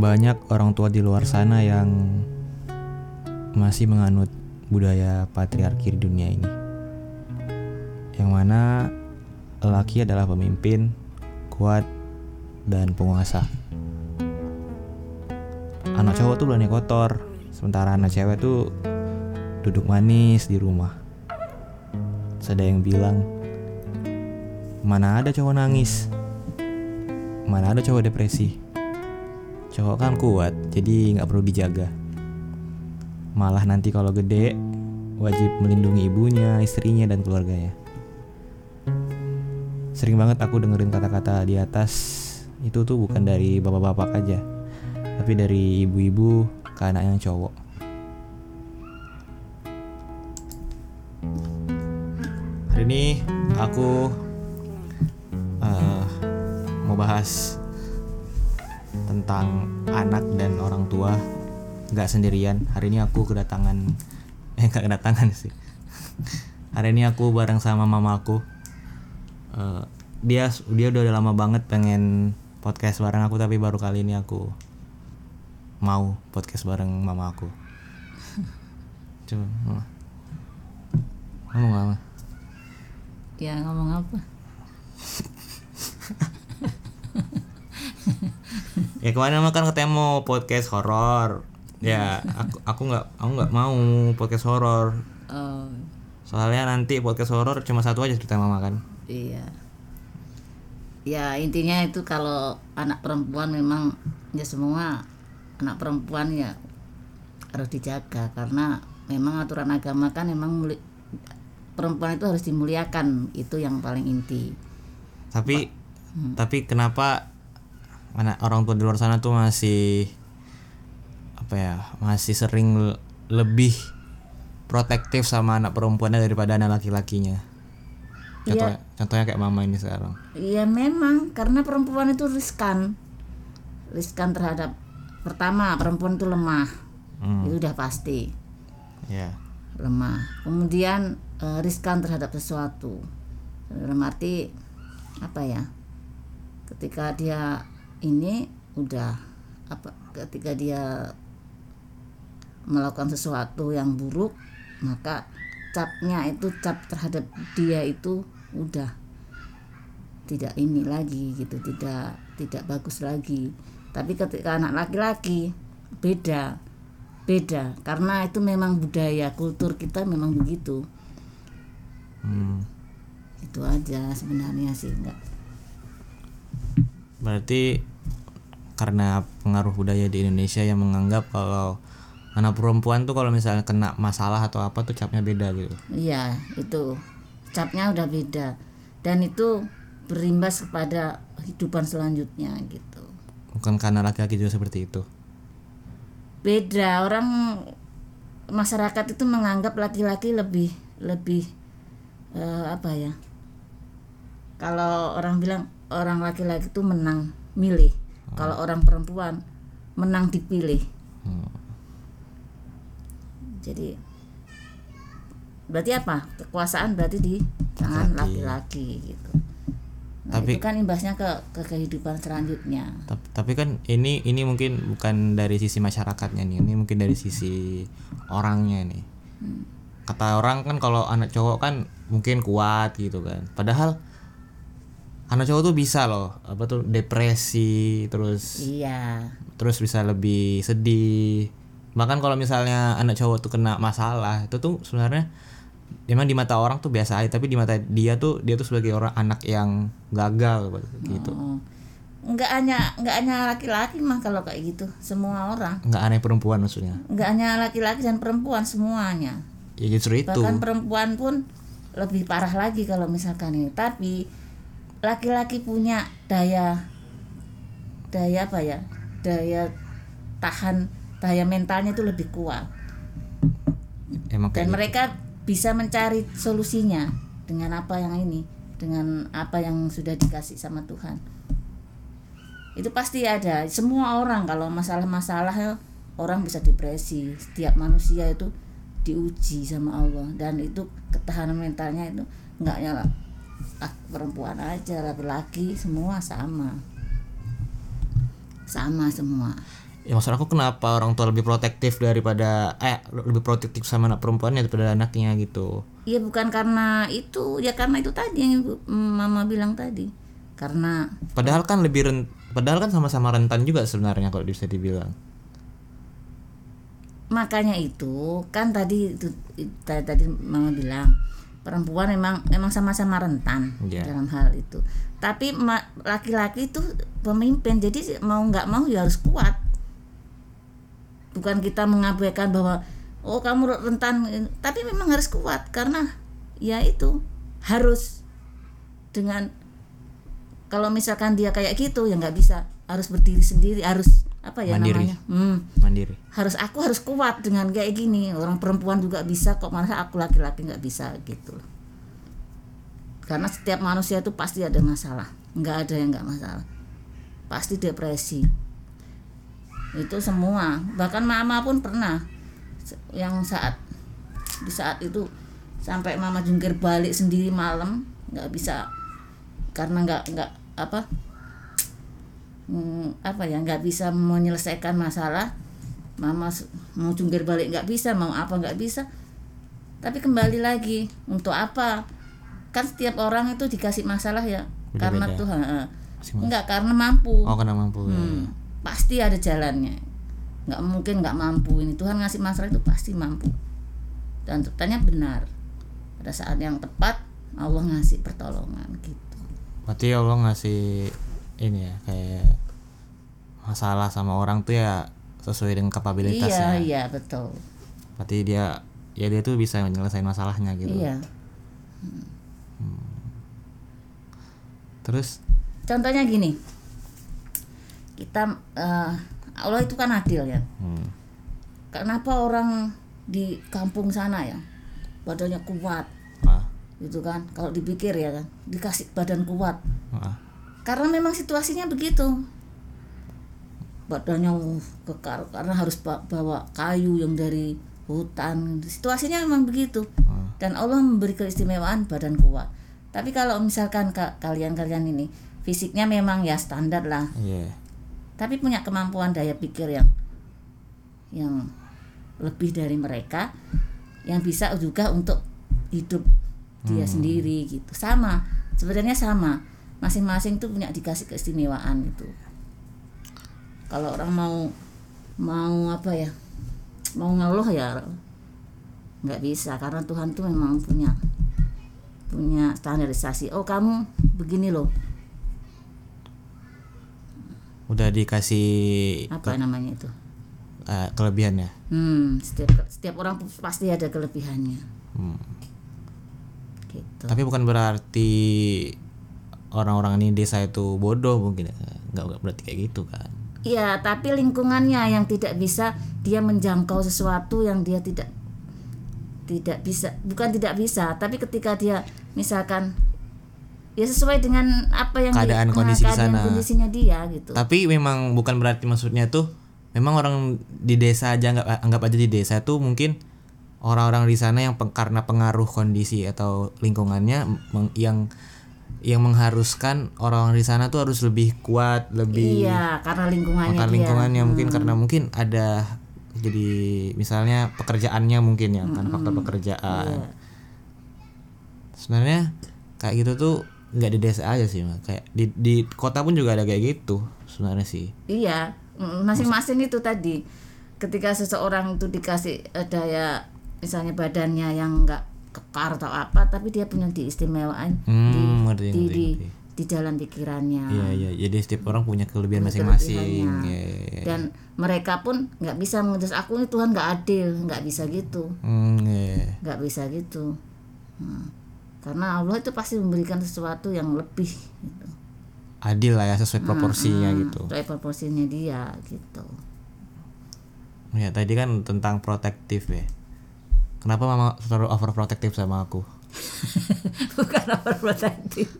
banyak orang tua di luar sana yang masih menganut budaya patriarki di dunia ini. Yang mana lelaki adalah pemimpin, kuat, dan penguasa. Anak cowok tuh berani kotor, sementara anak cewek tuh duduk manis di rumah. Ada yang bilang, mana ada cowok nangis, mana ada cowok depresi. Cowok kan kuat, jadi nggak perlu dijaga. Malah nanti kalau gede, wajib melindungi ibunya, istrinya, dan keluarganya. Sering banget aku dengerin kata-kata di atas itu tuh bukan dari bapak-bapak aja, tapi dari ibu-ibu ke anak yang cowok. Hari ini aku mau bahas tentang anak dan orang tua nggak sendirian. Hari ini aku kedatangan eh nggak kedatangan sih. Hari ini aku bareng sama mamaku. Eh, dia dia udah lama banget pengen podcast bareng aku tapi baru kali ini aku mau podcast bareng mama aku. Coba. Ngomong mama. Ya ngomong apa? Ya kemarin mah kan katanya mau podcast horor. Ya aku aku nggak aku nggak mau podcast horor. Oh Soalnya nanti podcast horor cuma satu aja cerita mama kan. iya. Ya intinya itu kalau anak perempuan memang ya semua anak perempuan ya harus dijaga karena memang aturan agama kan memang muli- perempuan itu harus dimuliakan itu yang paling inti. Tapi tapi kenapa anak orang tua di luar sana tuh masih apa ya masih sering le- lebih protektif sama anak perempuannya daripada anak laki-lakinya. Contohnya, contohnya kayak mama ini sekarang. Iya memang karena perempuan itu riskan, riskan terhadap pertama perempuan itu lemah, Hmm. itu udah pasti Ya. lemah. Kemudian eh, riskan terhadap sesuatu, dalam arti apa ya? Ketika dia ini udah apa? Ketika dia melakukan sesuatu yang buruk, maka capnya itu cap terhadap dia itu udah tidak ini lagi gitu tidak tidak bagus lagi tapi ketika anak laki-laki beda beda karena itu memang budaya kultur kita memang begitu Hmm. itu aja sebenarnya sih enggak Berarti karena pengaruh budaya di Indonesia yang menganggap kalau anak perempuan tuh kalau misalnya kena masalah atau apa tuh capnya beda gitu. iya itu. Capnya udah beda. Dan itu berimbas kepada kehidupan selanjutnya gitu. Bukan karena laki-laki juga seperti itu. beda. Orang masyarakat itu menganggap laki-laki lebih lebih eh, apa ya? Kalau orang bilang orang laki-laki itu menang milih kalau orang perempuan menang dipilih Hmm. jadi berarti apa kekuasaan berarti di tangan laki-laki gitu nah, Tapi- itu kan imbasnya ke ke kehidupan selanjutnya Tapi, tapi kan ini ini mungkin bukan dari sisi masyarakatnya nih, ini mungkin dari sisi orangnya nih. Kata orang kan kalau anak cowok kan mungkin kuat gitu kan. Padahal anak cowok tuh bisa loh, apa tuh depresi terus iya terus bisa lebih sedih. Bahkan kalau misalnya anak cowok tuh kena masalah, itu tuh sebenarnya memang di mata orang tuh biasa aja, tapi di mata dia tuh dia tuh sebagai orang anak yang gagal gitu. Oh. nggak hanya nggak hanya laki-laki mah kalau kayak gitu semua orang Nggak aneh perempuan maksudnya. nggak hanya laki-laki dan perempuan semuanya Ya justru itu. bahkan perempuan pun lebih parah lagi kalau misalkan ini tapi laki-laki punya daya daya apa ya? Daya tahan daya mentalnya itu lebih kuat. Emang dan mereka bisa mencari solusinya dengan apa yang ini dengan apa yang sudah dikasih sama Tuhan. Itu pasti ada. Semua orang kalau masalah-masalah ya, orang bisa depresi. Setiap manusia itu diuji sama Allah. Dan itu ketahanan mentalnya itu nggak nyala perempuan aja laki-laki semua sama. Sama semua. Ya maksud aku kenapa orang tua lebih protektif daripada eh lebih protektif sama anak perempuannya daripada anaknya gitu? Iya bukan karena itu ya karena itu tadi yang ibu mama bilang tadi. Karena padahal kan lebih ren padahal kan sama-sama rentan juga sebenarnya kalau bisa dibilang. Makanya itu kan tadi itu itu tadi mama bilang perempuan memang memang sama-sama rentan Iya. dalam hal itu tapi laki-laki itu pemimpin jadi mau nggak mau ya harus kuat bukan kita mengabaikan bahwa oh kamu rentan tapi memang harus kuat karena ya itu harus dengan kalau misalkan dia kayak gitu ya nggak bisa harus berdiri sendiri harus apa ya Mandiri. namanya? Hmm, mandiri. Harus aku harus kuat dengan kayak gini. Orang perempuan juga bisa kok masa aku laki-laki nggak bisa gitu karena setiap manusia itu pasti ada masalah. Nggak ada yang nggak masalah. Pasti depresi. Itu semua. Bahkan mama pun pernah yang saat di saat itu sampai mama jungkir balik sendiri malam nggak bisa karena nggak nggak apa hmm, apa ya nggak bisa menyelesaikan masalah. Mama mau jungkir balik nggak bisa mau apa nggak bisa. Tapi kembali lagi untuk apa? Kan setiap orang itu dikasih masalah ya Beda-beda. karena Tuhan nggak karena mampu. Oh karena mampu ya. Hmm, pasti ada jalannya. Nggak mungkin nggak mampu. Ini Tuhan ngasih masalah itu pasti mampu. Dan ternyata benar. Pada saat yang tepat Allah ngasih pertolongan gitu. Berarti Allah ngasih ini ya kayak masalah sama orang tuh ya sesuai dengan iya kapabilitasnya. Iya betul. Berarti dia ya dia tuh bisa menyelesaikan masalahnya gitu. Iya. Terus? Contohnya gini. Kita eh, Allah itu kan adil ya. Hmm, kenapa orang di kampung sana ya badannya kuat? Ah, gitu kan kalau dipikir ya kan dikasih badan kuat. Ah, karena memang situasinya begitu. Badannya kekar karena harus ba- bawa kayu yang dari hutan. Situasinya memang begitu. Ah. dan Allah memberi keistimewaan badan kuat. Tapi kalau misalkan ka- kalian-kalian ini fisiknya memang ya standar lah. Iya. Tapi punya kemampuan daya pikir yang yang lebih dari mereka yang bisa juga untuk hidup dia sendiri gitu. Sama sebenarnya sama masing-masing tuh punya dikasih keistimewaan itu kalau orang mau mau apa ya mau ngeluh ya nggak bisa karena Tuhan tuh memang punya punya standarisasi oh kamu begini loh udah dikasih apa namanya itu eh, kelebihannya Hmm, setiap setiap orang pasti ada kelebihannya. Hmm. Gitu. tapi bukan berarti orang-orang ini desa itu bodoh mungkin ya. nggak nggak berarti kayak gitu kan Iya, tapi lingkungannya yang tidak bisa dia menjangkau sesuatu yang dia tidak tidak bisa, bukan tidak bisa, tapi ketika dia misalkan ya sesuai dengan apa yang Keadaan nah, kondisi di keadaan sana. kondisinya dia gitu. tapi memang bukan berarti maksudnya tuh memang orang di desa aja anggap anggap aja di desa tuh mungkin orang-orang di sana yang peng- karena pengaruh kondisi atau lingkungannya yang yang mengharuskan orang di sana tuh harus lebih kuat lebih Iya, karena lingkungannya dia. lingkungannya mungkin karena mungkin ada jadi misalnya pekerjaannya mungkin ya kan faktor pekerjaan Iya. sebenarnya kayak gitu tuh nggak di desa aja sih Mak. kayak di di kota pun juga ada kayak gitu sebenarnya sih Iya, mm, masing-masing itu tadi. Ketika seseorang itu dikasih eh, daya misalnya badannya yang enggak kekar atau apa, tapi dia punya diistimewaan Hmm, di, ngerti, di, ngerti, di, ngerti. di jalan pikirannya. iya iya jadi setiap orang punya kelebihan masing-masing. Iya, iya, iya. Dan mereka pun nggak bisa mengetes aku ini Tuhan nggak adil, nggak bisa gitu, Hmm, iya. nggak bisa gitu. Nah, karena Allah itu pasti memberikan sesuatu yang lebih gitu. adil lah ya sesuai proporsinya Hmm, gitu Sesuai proporsinya dia gitu. ya tadi kan tentang protektif ya kenapa mama terlalu overprotektif sama aku? Bukan overprotective.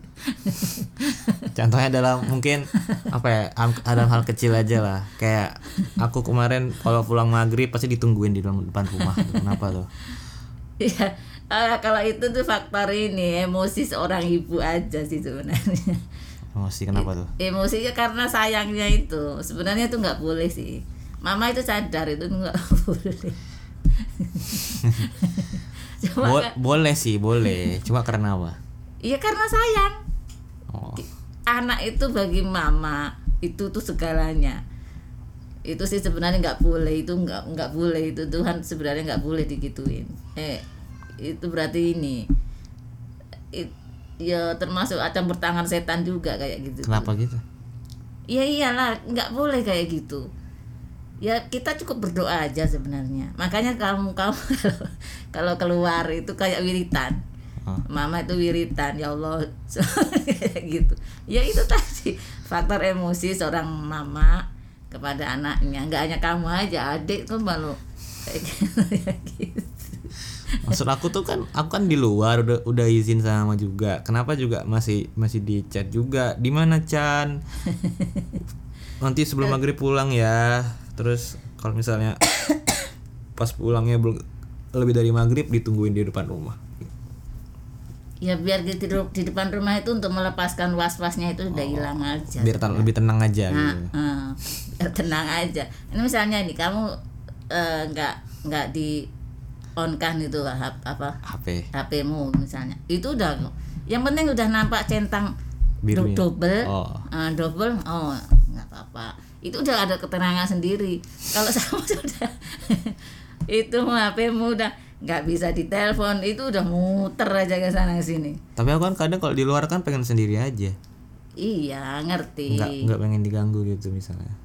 Contohnya dalam mungkin apa ya am- dalam hal kecil aja lah. Kayak aku kemarin kalau pulang maghrib pasti ditungguin di dalam depan rumah tuh. kenapa tuh? Iya, Ah, kalau itu tuh faktor ini emosi seorang ibu aja sih sebenarnya. Emosi kenapa tuh? emosinya karena sayangnya itu. Sebenarnya itu nggak boleh sih. Mama itu sadar itu nggak boleh cuma Bo- kan- boleh sih, boleh. Cuma karena apa? iya karena sayang Oh. anak itu bagi mama itu tuh segalanya itu sih sebenarnya nggak boleh itu nggak nggak boleh itu Tuhan sebenarnya nggak boleh digituin eh itu berarti ini It- ya termasuk acam bertangan setan juga kayak gitu Kenapa gitu? Iya iyalah nggak boleh kayak gitu ya kita cukup berdoa aja sebenarnya makanya kamu kamu kalau, kalau keluar itu kayak wiritan mama itu wiritan ya Allah gitu ya itu tadi faktor emosi seorang mama kepada anaknya nggak hanya kamu aja adik tuh malu kayak gitu, ya gitu. Maksud aku tuh kan aku kan di luar udah udah izin sama juga. Kenapa juga masih masih di chat juga? Di mana Chan? Nanti sebelum maghrib pulang ya. Terus kalau misalnya pas pulangnya belum lebih dari maghrib ditungguin di depan rumah. ya biar di, di di depan rumah itu untuk melepaskan was-wasnya itu udah hilang aja Biar tan- lebih tenang aja Nah, gitu. eh, biar tenang aja. Ini misalnya ini kamu eh, nggak nggak di on kan itu apa HP HP-mu misalnya. Itu udah yang penting udah nampak centang Birunya. double Oh. eh, double oh nggak apa-apa. Itu udah ada keterangan sendiri. Kalau sama sudah itu HP-mu udah nggak bisa ditelepon itu udah muter aja ke sana ke sini. Tapi aku kan kadang kalau di luar kan pengen sendiri aja. Iya, ngerti. Nggak nggak pengen diganggu gitu misalnya.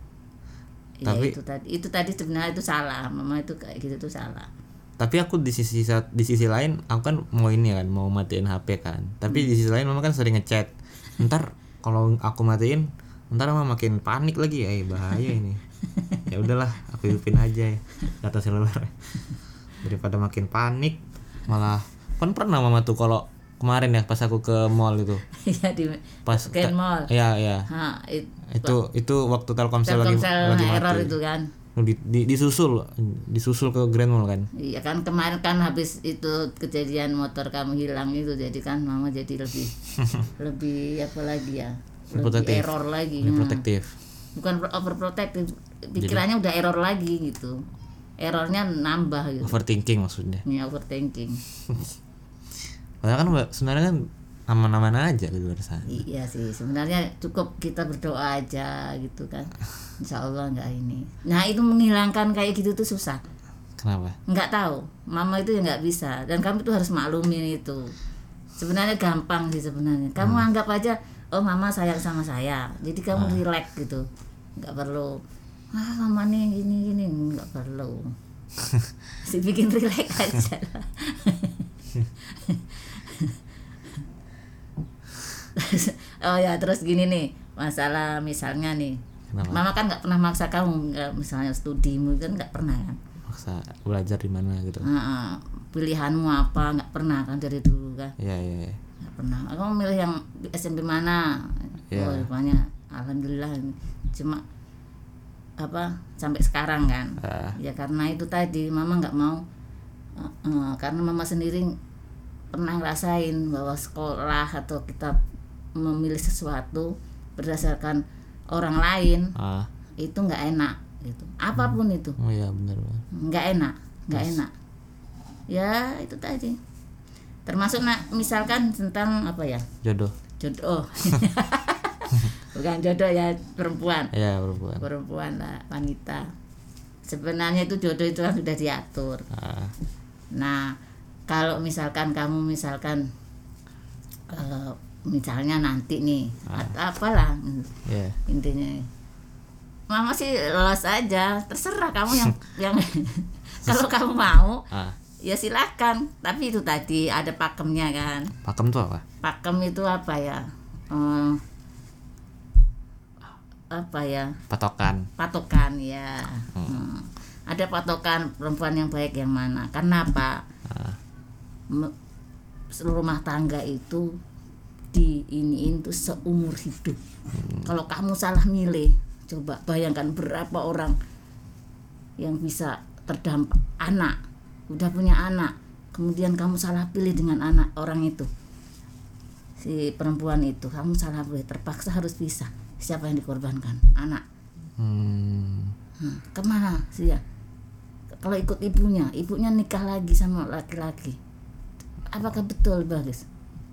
Ya, Tapi- itu tadi itu tadi sebenarnya itu salah. Mama itu kayak gitu tuh salah. Tapi aku di sisi di sisi lain aku kan mau ini kan mau matiin HP kan. Tapi di sisi lain mama kan sering ngechat. Ntar kalau aku matiin ntar mama makin panik lagi eh bahaya ini. ya udahlah aku hidupin aja ya data seluler. Daripada makin panik malah kan pernah mama tuh kalau kemarin ya pas aku ke mall itu Iya di pas Ken Mall. ya ya Ha, it, itu itu waktu Telkomsel lagi Telkomsel lagi error mati itu kan. di, di- disusul disusul ke Grand Mall kan Iya kan kemarin kan habis itu kejadian motor kamu hilang itu jadi kan mama jadi lebih lebih apa lagi ya? Protektif. error lagi. Ha. protektif Bukan overprotective, pikirannya udah error lagi gitu. Errornya nambah gitu. overthinking maksudnya Ini overthinking. Padahal kan sebenarnya kan aman-aman aja di luar sana. Iya sih, sebenarnya cukup kita berdoa aja gitu kan. Insya Allah nggak ini. Nah itu menghilangkan kayak gitu tuh susah. Kenapa? Nggak tahu, mama itu ya nggak bisa. Dan kamu tuh harus maklumin itu. Sebenarnya gampang sih sebenarnya. Kamu anggap aja, oh mama sayang sama saya. Jadi kamu relax gitu. Nggak perlu. Ah mama nih gini gini nggak perlu. si bikin relax aja lah. oh ya terus gini nih masalah misalnya nih Kenapa? mama kan nggak pernah maksa kamu misalnya studimu kan nggak pernah kan Maksa belajar di mana gitu. Heeh, pilihanmu apa nggak pernah kan dari dulu kan Iya iya. iya. Pernah. Kamu milih yang SMP mana? Iya. oh rupanya alhamdulillah cuma apa sampai sekarang kan. Ah, ya karena itu tadi mama nggak mau eh, eh, karena mama sendiri pernah ngerasain bahwa sekolah atau kita memilih sesuatu berdasarkan orang lain ah. itu nggak enak gitu. Apa pun itu. Oh iya benar benar. nggak enak nggak enak. Ya itu tadi termasuk nak misalkan tentang apa ya? Jodoh. jodoh. Bukan jodoh ya perempuan. Iya perempuan. perempuan lah wanita. Sebenarnya itu jodoh itu kan sudah diatur. Ah, nah kalau misalkan kamu misalkan eh, misalnya nanti nih atau apalah iya. intinya. Mama sih los aja terserah kamu yang yang kalau kamu mau Ah, ya silakan. Tapi itu tadi ada pakemnya kan. Pakem tuh apa? pakem itu apa ya? Eh, apa ya? Patokan. patokan ya. Hmm. ada patokan perempuan yang baik yang mana? Karena apa? Ah, seluruh rumah tangga itu di iniin tuh seumur hidup. Kalau kamu salah milih coba bayangkan berapa orang yang bisa terdampak. Anak udah punya anak kemudian kamu salah pilih dengan anak orang itu. Si perempuan itu kamu salah pilih terpaksa harus pisah. Siapa yang dikorbankan? Anak. Hmm. Hmm, ke mana sih ya? Kalau ikut ibunya ibunya nikah lagi sama laki-laki. Apakah betul bagus?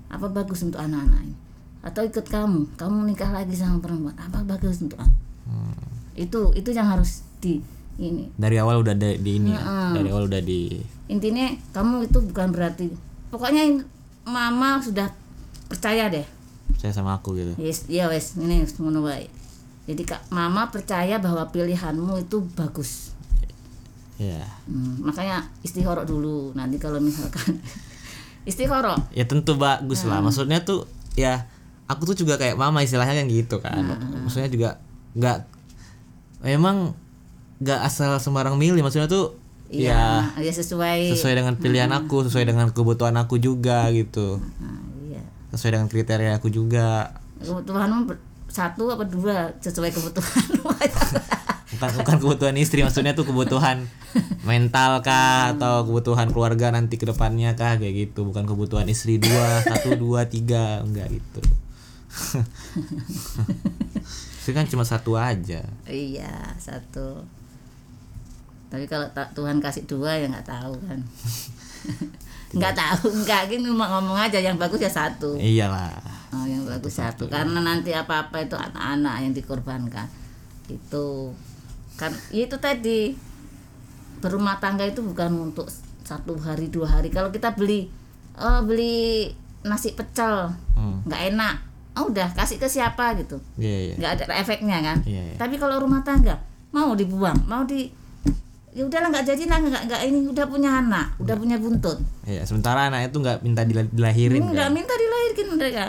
Apa bagus untuk anak-anak ini? Atau ikut kamu? Kamu nikah lagi sama perempuan. Apa bagus untuk anak? Hmm. itu itu yang harus di ini Dari awal udah ada di ini ya. Dari awal udah di intinya kamu itu bukan berarti pokoknya in- mama sudah percaya deh saya sama aku gitu. yes ya wes ini ngono wae jadi kak mama percaya bahwa pilihanmu itu bagus Ya. Hmm, makanya istihoro dulu nanti kalau misalkan istihoro Ya tentu bagus lah. Maksudnya tuh ya aku tuh juga kayak mama istilahnya kan gitu kan. Maksudnya juga nggak memang nggak asal sembarang milih. Maksudnya tuh ya iya ya sesuai sesuai dengan pilihan aku, sesuai dengan kebutuhan aku juga gitu. Nah, iya Sesuai dengan kriteria aku juga. kebutuhanmu satu apa dua sesuai kebutuhanmu Bukan bukan kebutuhan istri, maksudnya tuh kebutuhan mental kah atau kebutuhan keluarga nanti ke depannya kah kayak gitu. Bukan kebutuhan istri dua, satu, dua, tiga, enggak gitu. Itu kan cuma satu aja. iya satu tapi kalau Tuhan kasih dua ya nggak tahu kan. Nggak tahu nggak gini ngomong ngomong aja yang bagus ya satu. Iyalah. Oh, yang bagus satu. Karena nanti apa-apa itu anak-anak yang dikorbankan. Itu. Kan ya itu tadi. Berumah tangga itu bukan untuk satu hari dua hari. Kalau kita beli oh, beli nasi pecel Hmm. nggak enak. Oh udah kasih ke siapa gitu. Iya, iya. nggak ada efeknya kan. Iya, iya. tapi kalau rumah tangga mau dibuang mau di ya udahlah nggak jadi lah nggak nggak ini udah punya anak udah punya buntut Iya, sementara anak itu nggak minta dila- dilahirin nggak kan. minta dilahirkan mereka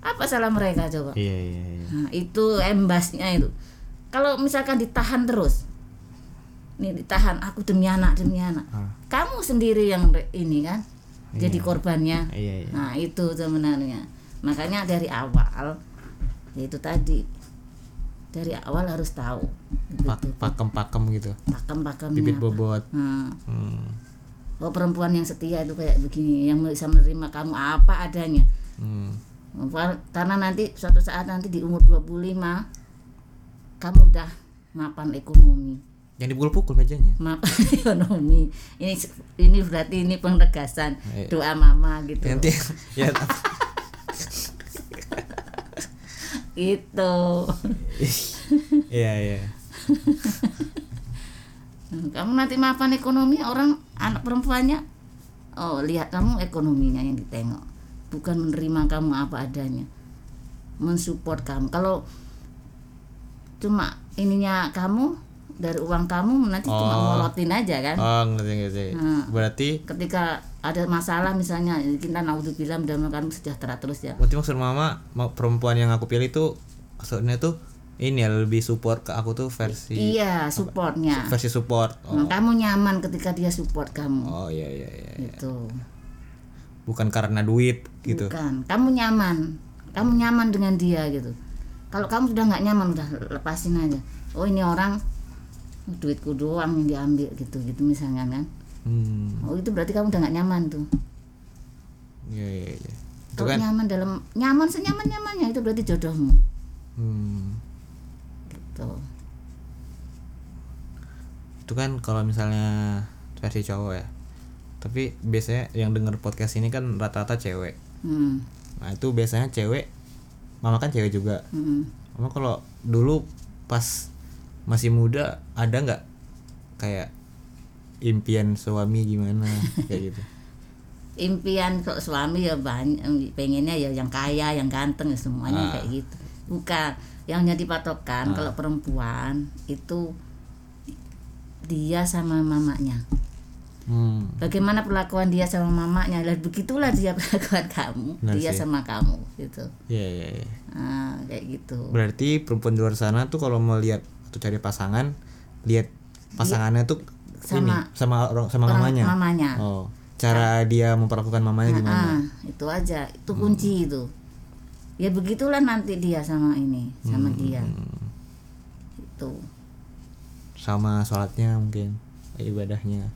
apa salah mereka coba Iya, iya, iya. Nah, itu embasnya itu. Kalau misalkan ditahan terus, nih ditahan aku demi anak demi anak, Ah. kamu sendiri yang ini kan, jadi korbannya. Iya, iya. Nah itu sebenarnya. Makanya dari awal, ya itu tadi, dari awal harus tahu, Pak, pakem-pakem gitu. pakem-pakemnya. Bibit apa. bobot. Nah, Hmm. oh perempuan yang setia itu kayak begini, yang bisa menerima kamu apa adanya. Hmm. karena nanti suatu saat nanti di umur 25 kamu udah mapan ekonomi Yang dipukul-pukul mejanya. mapan ekonomi ini ini berarti ini penegasan Iya. doa mama gitu Nanti ya itu Iya, iya. kamu nanti mapan ekonomi orang anak perempuannya. Oh lihat kamu ekonominya yang ditengok. Bukan menerima kamu apa adanya. Mensupport kamu. Kalau cuma ininya kamu dari uang kamu nanti cuma Oh. morotin aja kan Oh, ngerti ngerti. Nah. Berarti ketika ada masalah misalnya kita naudzubillah mudah-mudahan kamu sejahtera terus ya berarti maksud mama mau perempuan yang aku pilih tuh maksudnya tuh ini ya lebih support ke aku tuh versi iya supportnya versi support. Nah, Oh. kamu nyaman ketika dia support kamu Oh iya iya iya. iya. itu Bukan karena duit gitu. bukan kamu nyaman kamu nyaman dengan dia gitu kalau kamu sudah nggak nyaman udah lepasin aja oh ini orang duitku doang yang diambil gitu gitu misalnya kan Hmm. oh itu berarti kamu udah nggak nyaman tuh Iya iya iya. Itu kan nyaman dalam nyaman senyaman nyamannya itu berarti jodohmu hmm, gitu itu kan kalau misalnya versi cowok ya. Tapi biasanya yang denger podcast ini kan rata-rata cewek. hmm. Nah, itu biasanya cewek mama kan cewek juga. hmm. Mama kalau dulu pas masih muda ada nggak kayak impian suami gimana kayak gitu impian kok suami ya banyak pengennya ya yang kaya yang ganteng ya semuanya Ah. kayak gitu bukan yang jadi patokan kalau perempuan itu dia sama mamanya hmm. bagaimana perlakuan dia sama mamanya dan begitulah dia perlakuan kamu Benar dia sih. sama kamu gitu Iya iya iya. ah, kayak gitu Berarti perempuan di luar sana tuh kalau mau atau cari pasangan, lihat pasangannya tuh ini Sama- sama orang sama Orang- mamanya. mamanya Oh, cara dia memperlakukan mamanya gimana? Ah, itu aja itu kunci itu ya begitulah nanti dia sama ini sama dia Hmm, itu sama sholatnya mungkin ibadahnya.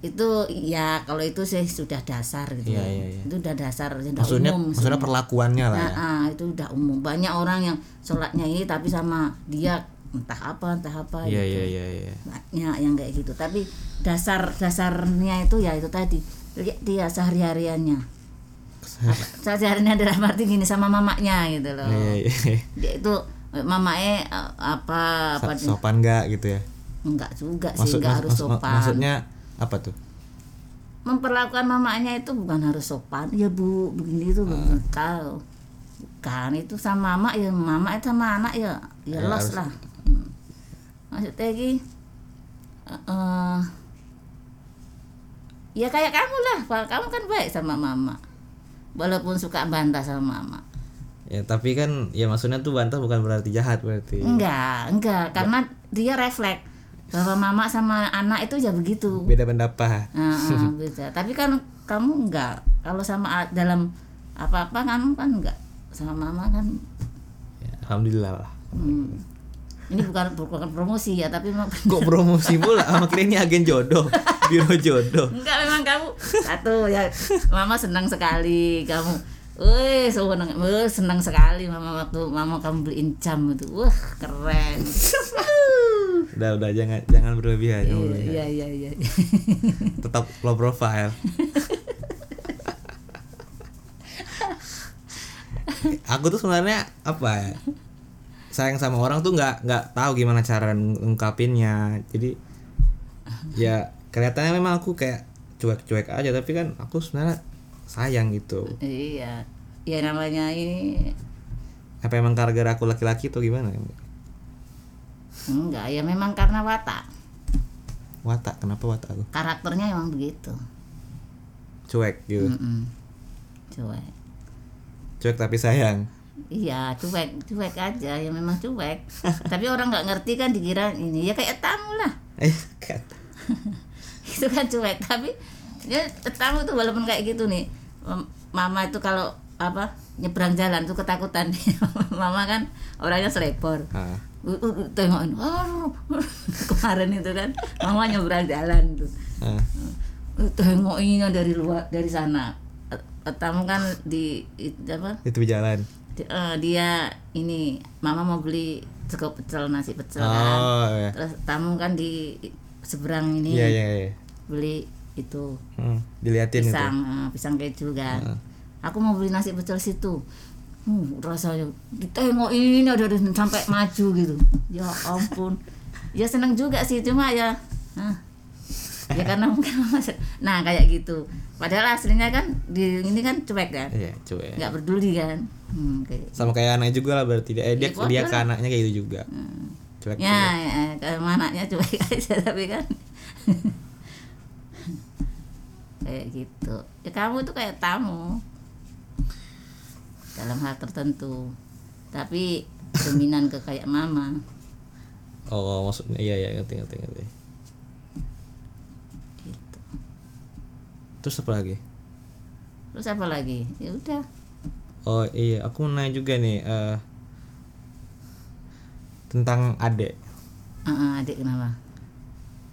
itu ya kalau itu sih sudah dasar gitu ya. iya, iya. itu udah dasar sudah maksudnya umum maksudnya perlakuannya lah Nah, ya. ah, itu udah umum banyak orang yang sholatnya ini tapi sama dia entah apa entah apa iya gitu. iya iya banyak yang kayak gitu. Tapi dasar dasarnya itu ya itu tadi. Lihat dia sehari hariannya sehari hariannya dalam arti gini sama mamaknya gitu loh. Iya iya dia itu mamanya eh, apa apa sopan nggak gitu ya? Enggak juga sih maksud enggak mas- harus mas- sopan. maksudnya apa tuh? Memperlakukan mamanya itu bukan harus sopan. Ya bu begini itu Ah. tahu kan itu sama mama ya mama itu sama anak ya ya, Ya, los harus- lah. Maksudnya lagi eh, ya kayak kamu lah Pak. kamu kan baik sama mama walaupun suka bantah sama mama ya tapi kan ya maksudnya tuh bantah bukan berarti jahat berarti enggak enggak karena dia refleks bahwa mama sama anak itu ya begitu beda pendapat Nah, ah, beda. Tapi kan kamu enggak. Kalau sama dalam apa-apa kamu kan enggak. Sama mama kan. Ya, alhamdulillah lah hmm. Ini bukan bukan promosi ya, tapi memang kok promosi pula sama kira ini agen jodoh biro jodoh enggak memang kamu satu ya mama senang sekali kamu. Wih, senang, wih, senang sekali mama waktu mama kamu beliin jam itu. Wah, keren. udah udah jangan jangan berlebihan berlebihan. Iya, iya, iya. tetap low profile aku tuh sebenarnya apa ya sayang sama orang tuh nggak nggak tahu gimana cara ngungkapinnya jadi ya kelihatannya memang aku kayak cuek-cuek aja tapi kan aku sebenarnya sayang gitu Iya. Ya namanya ini apa emang gara-gara aku laki-laki tuh gimana enggak ya memang karena watak. watak kenapa watak aku Karakternya emang begitu. cuek gitu Mm-mm. Cuek. cuek tapi sayang Iya, cuek, cuek aja, ya memang cuek. Tapi orang nggak ngerti kan dikira ini ya kayak tamu lah. eh kan Itu kan cuek, tapi ya tamu tuh walaupun kayak gitu nih. Mama itu kalau apa nyebrang jalan tuh ketakutan. Mama kan orangnya selebor. tengokin, kemarin itu kan mama nyebrang jalan tuh. Tengokinnya dari luar dari sana. Eh, Tamu kan di apa itu jalan Eh, dia ini mama mau beli sego pecel nasi pecel kan. Oh ya terus tamu kan di seberang ini iya iya iya. beli itu. Hmm, diliatin gitu pisang eh, pisang keju kan. Heeh. aku mau beli nasi pecel situ. Hmm, rasanya ditengok ini ada sampai maju gitu. Ya ampun. Ya seneng juga sih cuma ya ya karena mungkin nah kayak gitu. Padahal aslinya kan di ini kan cuek kan? Iya, cuek. nggak peduli kan? Hmm, kayak Sama kayak anak juga lah berarti. Eh, dia, Iya, dia ke anaknya kayak gitu juga. Cuek. ya, ya kalau anaknya cuek aja tapi kan. Kayak gitu. Ya kamu tuh kayak tamu. Dalam hal tertentu. Tapi dominan ke kayak mama. Oh, maksudnya iya iya ngerti ngerti ngerti. gitu Terus apa lagi? terus apa lagi ya udah Oh iya, aku mau nanya juga nih eh tentang adek. Ah, ah, adik kenapa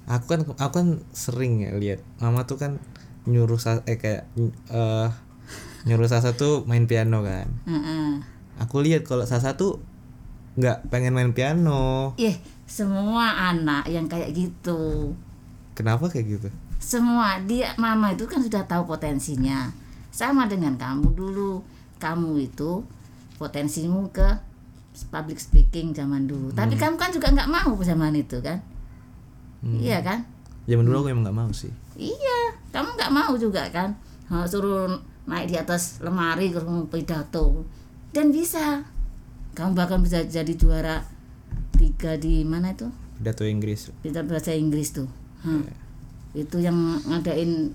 Aku kan aku kan sering ya lihat mama tuh kan nyuruh sa eh kayak eh nyuruh Sasa tuh main piano kan. Ah, ah. Aku lihat kalau Sasa tuh nggak pengen main piano. Ih, semua anak yang kayak gitu Kenapa kayak gitu? Semua dia mama itu kan sudah tahu potensinya. Sama dengan kamu dulu. Kamu itu potensimu ke public speaking zaman dulu. Tapi kamu kan juga nggak mau zaman itu kan? Iya kan? Zaman dulu aku emang nggak mau sih. iya kamu nggak mau juga kan? Suruh naik di atas lemari ngomong pidato. Dan bisa. Kamu bahkan bisa jadi juara tiga di mana itu? Pidato Inggris. kita bahasa Inggris tuh. Hah. Itu yang ngadain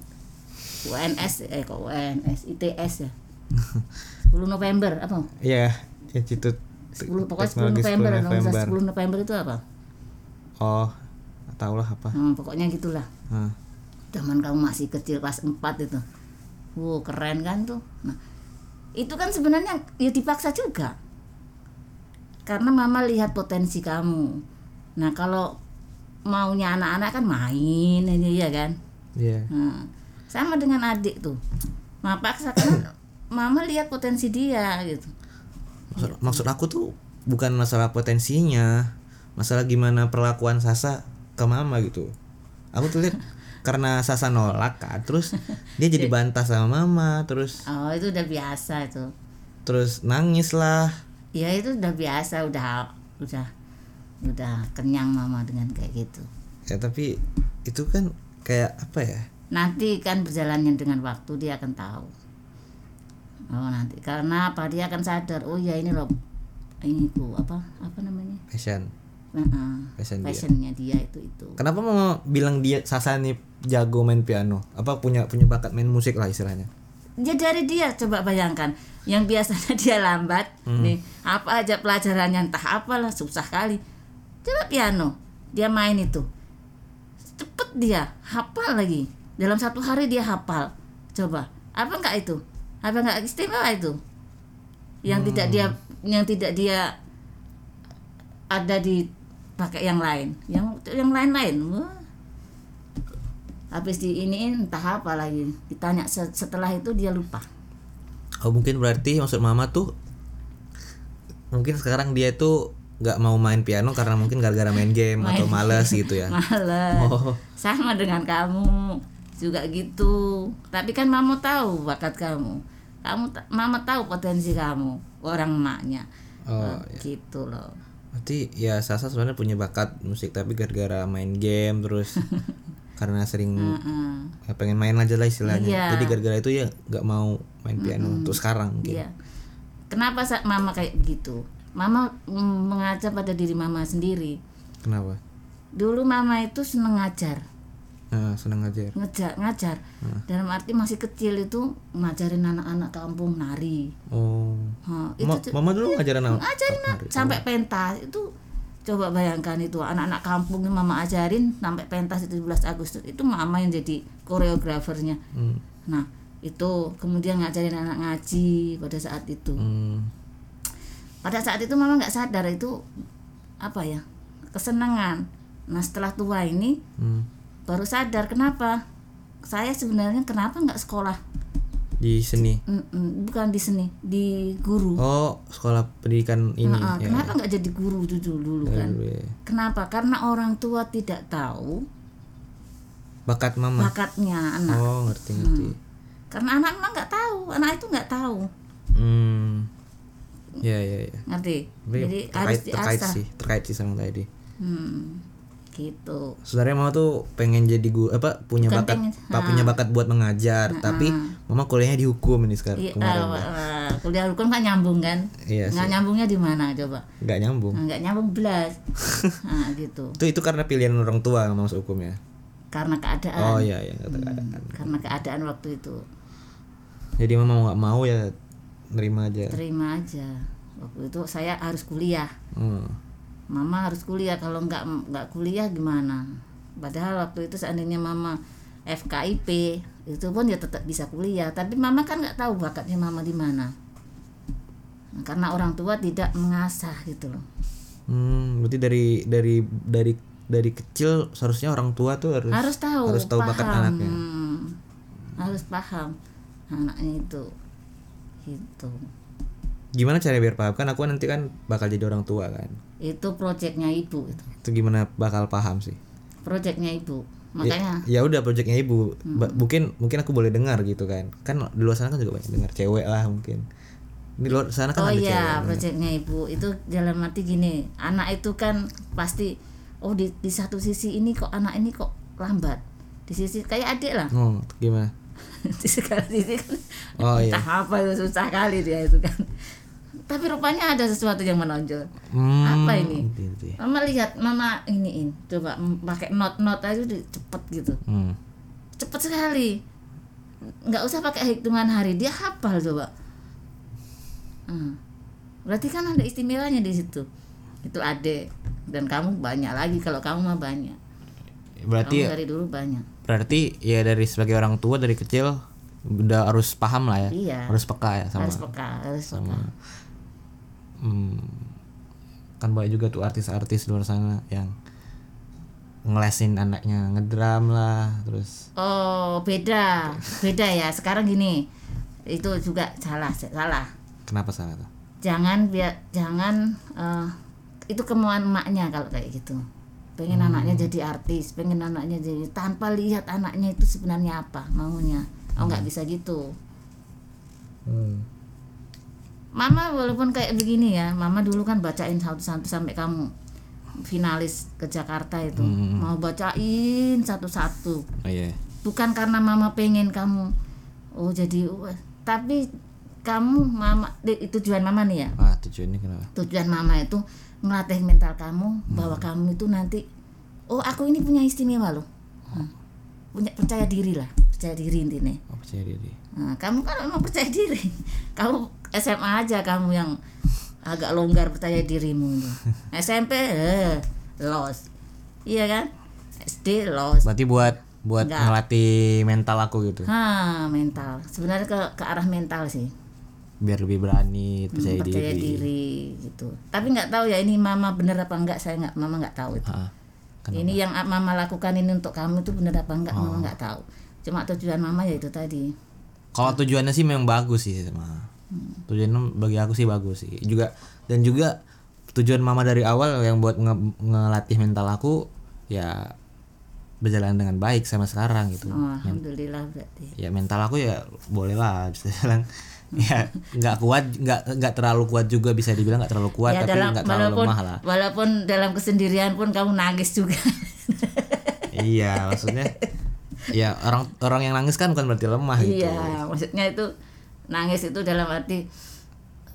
UNS eh kok UNS ITS ya 10 November apa Iya, Institut 10 pokoknya 10 Teknologi November, 10 November. November. 10 November itu apa Oh, tau lah apa. Hmm, pokoknya gitulah Hah. zaman kamu masih kecil kelas 4 itu wow keren kan tuh nah itu kan sebenarnya ya dipaksa juga karena mama lihat potensi kamu nah kalau maunya anak-anak kan main ini ya kan Iya. Nah, sama dengan adik tuh mama paksa karena mama lihat potensi dia gitu Maksud, maksud aku tuh bukan masalah potensinya, masalah gimana perlakuan Sasa ke mama gitu. Aku tuh lihat karena Sasa nolak kan, terus dia jadi bantah sama mama, terus oh itu udah biasa itu terus nangis lah. ya itu udah biasa udah udah udah kenyang mama dengan kayak gitu. Ya tapi itu kan kayak apa ya? nanti kan berjalannya dengan waktu dia akan tahu. Oh nanti. Karena apa? Dia akan sadar oh ya ini loh. Ini ku apa? Apa namanya? Passion. Heeh, Passion dia. passionnya dia itu itu. Kenapa mama bilang dia Sasa nih jago main piano? Apa punya punya bakat main musik lah istilahnya? ya dari dia. Coba bayangkan. Yang biasanya dia lambat nih apa aja pelajarannya entah apalah susah kali coba piano. Dia main itu. Cepet dia. Hafal lagi. Dalam satu hari dia hafal. Coba. Apa enggak itu? Apa enggak istimewa itu? Yang tidak dia yang tidak dia ada di pakai yang lain. Yang yang lain-lain. Wah. Habis di ini entah apa lagi. Ditanya se- setelah itu dia lupa. Oh mungkin berarti maksud mama tuh mungkin sekarang dia tuh nggak mau main piano karena mungkin gara-gara main game atau males gitu ya. males Oh. sama dengan kamu juga gitu tapi kan mama tahu bakat kamu kamu mama tahu potensi kamu orang emaknya Oh, Eh, gitu loh Berarti ya Sasa sebenarnya punya bakat musik tapi gara-gara main game terus karena sering Heeh. ya pengen main aja lah istilahnya. Iya. Jadi gara-gara itu ya nggak mau main piano untuk sekarang mungkin. Iya. Kenapa mama kayak begitu? Mama mm, mengajar pada diri mama sendiri. Kenapa? Dulu mama itu seneng ngajar, Nah, senang aja. ngejar, ngajar. Dalam arti masih kecil itu ngajarin anak-anak kampung nari. Oh. Ha, itu Ma- mama dulu ngajarin apa? ngajarin Nari. sampai pentas itu coba bayangkan itu anak-anak kampung yang mama ajarin sampai pentas itu 17 Agustus itu mama yang jadi koreografernya. Hmm. Nah, itu kemudian ngajarin anak ngaji pada saat itu. Hmm. Pada saat itu mama nggak sadar itu apa ya kesenangan nah setelah tua ini Hmm. baru sadar kenapa saya sebenarnya kenapa nggak sekolah Di seni. Mm, mm, bukan di seni di guru Oh, sekolah pendidikan ini. Nah, ya. kenapa nggak jadi guru dulu dulu kan ya. kenapa karena orang tua tidak tahu Bakat mama. bakatnya anak Oh, ngerti ngerti. karena anak memang nggak tahu anak itu nggak tahu Hmm. Ya ya ya. ngerti Tapi jadi terkait, harus terkait diasah sih, terkait sih sama tadi. hmm, gitu Sebenarnya mama tuh pengen jadi guru apa punya Bukan bakat pengen, pak punya bakat buat mengajar, tapi mama kuliahnya di hukum ini sekarang Iya, kemarin. eh, eh, kuliah hukum kan nyambung kan? Iya Nggak sih. nyambungnya di mana coba? Nggak nyambung. Nah, Nggak nyambung belas. nah, gitu. Itu itu karena pilihan orang tua masuk hukum ya. Karena keadaan. Oh iya iya kata keadaan. Karena keadaan waktu itu. Jadi mama mau nggak mau ya nerima aja. Terima aja. Waktu itu saya harus kuliah. Hmm. Mama harus kuliah. Kalau nggak nggak kuliah gimana? Padahal waktu itu seandainya mama FKIP itu pun ya tetap bisa kuliah. Tapi mama kan nggak tahu bakatnya mama di mana. Nah, karena orang tua tidak mengasah gitu loh. Hmm, berarti dari dari dari dari kecil seharusnya orang tua tuh harus harus tahu harus tahu bakat anaknya. Hmm, harus paham anaknya itu itu Gimana cara biar paham kan aku nanti kan bakal jadi orang tua kan. itu proyeknya ibu itu Itu gimana bakal paham sih? proyeknya ibu makanya Ya udah proyeknya ibu. Hmm. Ba- Mungkin mungkin aku boleh dengar gitu kan. Kan di luar sana kan juga banyak dengar cewek lah mungkin. Di luar sana kan oh ada iya cewek. proyeknya ibu itu dalam arti gini anak itu kan pasti oh di di satu sisi ini kok anak ini kok lambat di sisi kayak adik lah Oh, gimana? di segala sisi kan Oh iya. entah apa itu susah kali dia itu kan tapi rupanya ada sesuatu yang menonjol Hmm, Apa ini? gitu ya. Mama lihat, mama iniin, coba pakai not-not aja udah cepet gitu, Hmm. cepet sekali. Nggak usah pakai hitungan hari, dia hafal coba. Hmm. Berarti kan ada istimewanya di situ. Itu adek dan kamu banyak lagi kalau kamu mah banyak. Berarti Kamu dari dulu banyak. Berarti ya dari sebagai orang tua dari kecil udah harus paham lah ya. Iya. Harus peka ya sama. harus peka, harus peka. Hmm, kan banyak juga tuh artis-artis luar sana yang ngelesin anaknya ngedram lah terus Oh, beda. Beda ya. Sekarang gini. Itu juga salah, salah. kenapa salah tuh Jangan biar jangan eh, itu kemauan emaknya kalau kayak gitu. Pengen anaknya jadi artis, pengen anaknya jadi tanpa lihat anaknya itu sebenarnya apa maunya. Oh, nggak bisa gitu. Mama walaupun kayak begini ya, Mama dulu kan bacain satu-satu sampai kamu finalis ke Jakarta itu. Mau bacain satu-satu. Oh iya. Bukan karena mama pengen kamu oh jadi wah, tapi kamu mama di- tujuan mama nih ya? Ah tujuannya kenapa? Tujuan mama itu melatih mental kamu bahwa kamu itu nanti oh aku ini punya istimewa loh Hmm. punya percaya diri lah percaya diri intinya oh percaya diri Nah, kamu kan memang percaya diri. Kamu SMA aja kamu yang agak longgar percaya dirimu. SMP eh, los. Iya kan? SD los. berarti buat buat Enggak. ngelatih mental aku gitu Ha, mental. Sebenarnya ke ke arah mental sih. Biar lebih berani percaya, percaya diri, diri gitu. Tapi nggak tahu ya ini mama bener apa enggak saya nggak mama nggak tahu itu. Ah? Ini yang mama lakukan ini untuk kamu itu bener apa enggak Oh. mama nggak tahu. Cuma tujuan mama ya itu tadi. kalau tujuannya sih memang bagus sih sama tujuannya bagi aku sih bagus sih juga dan juga tujuan mama dari awal yang buat nge- ngelatih mental aku ya berjalan dengan baik sama sekarang gitu Oh, alhamdulillah berarti. ya mental aku ya boleh lah bisa bilang ya nggak kuat nggak nggak terlalu kuat juga bisa dibilang nggak terlalu kuat ya tapi nggak terlalu walaupun lemah lah. walaupun dalam kesendirian pun kamu nangis juga. Iya maksudnya ya orang orang yang nangis kan bukan berarti lemah gitu. Iya maksudnya itu nangis itu dalam arti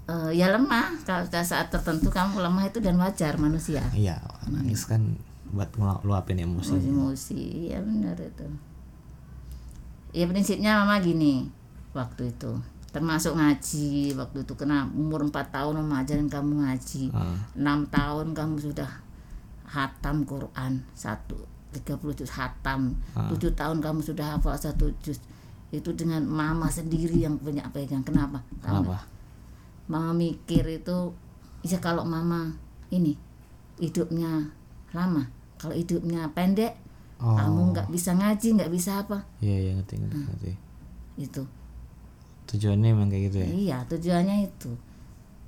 eh, ya lemah. Kalau saat tertentu kamu lemah itu dan wajar manusia. Iya nangis kan buat ngeluapin emosi. Emosi ya benar itu. Ya prinsipnya mama gini waktu itu termasuk ngaji waktu itu kena umur 4 tahun mama ajarin kamu ngaji Ah. enam tahun kamu sudah hatam Quran satu 30 juz hatam Ah. tujuh tahun kamu sudah hafal satu juz itu dengan mama sendiri yang punya pegang kenapa Tahu kenapa mama mikir itu ya kalau mama ini hidupnya lama kalau hidupnya pendek Oh. kamu nggak bisa ngaji nggak bisa apa iya iya ngerti ngerti, ngerti. itu tujuannya emang kayak gitu ya? Iya tujuannya itu.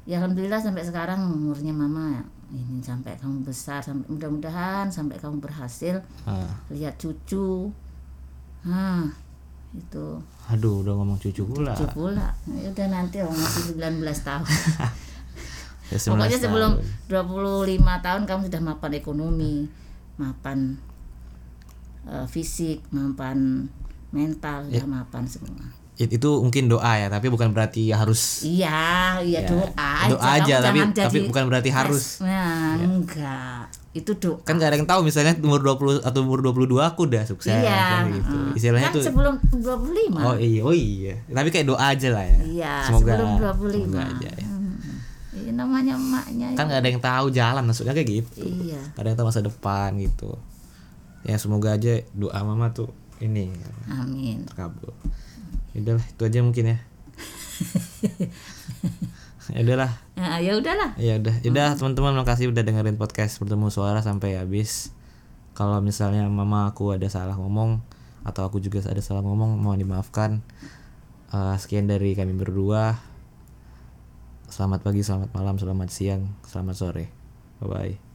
Ya alhamdulillah sampai sekarang umurnya mama ini sampai kamu besar sampai mudah-mudahan sampai kamu berhasil Ah. lihat cucu. Nah itu. Aduh udah ngomong cucu pula. Cucu pula. Ya udah nanti oh, masih 19 tahun. Ya, 19 pokoknya sebelum tahun. 25 tahun kamu sudah mapan ekonomi mapan eh, fisik mapan mental Ya. sudah mapan semua itu mungkin doa ya tapi bukan berarti harus. Iya iya Ya, doa doa aja, tapi- jangan tapi jadi bukan berarti harus. nah enggak. Itu doa. Kan gak ada yang tahu misalnya umur 20 atau umur 22 aku udah sukses iya. kan gitu. Mm. istilahnya kan tuh sebelum 25 oh iya oh iya. Tapi kayak doa aja lah ya. Iya semoga sebelum 25 semoga aja ya. Hmm. Ini namanya emaknya kan gak ada yang tahu jalan maksudnya kayak gitu. Iya. Gak ada yang tahu masa depan gitu. Ya semoga aja doa mama tuh ini amin. terkabul udahlah itu aja mungkin ya. Ya udahlah. Nah, ya udahlah. Ya udah ya udah teman-teman makasih udah dengerin podcast bertemu suara sampai habis. Kalau misalnya mama aku ada salah ngomong atau aku juga ada salah ngomong mohon dimaafkan. Eh, sekian dari kami berdua. Selamat pagi selamat malam selamat siang selamat sore. Bye bye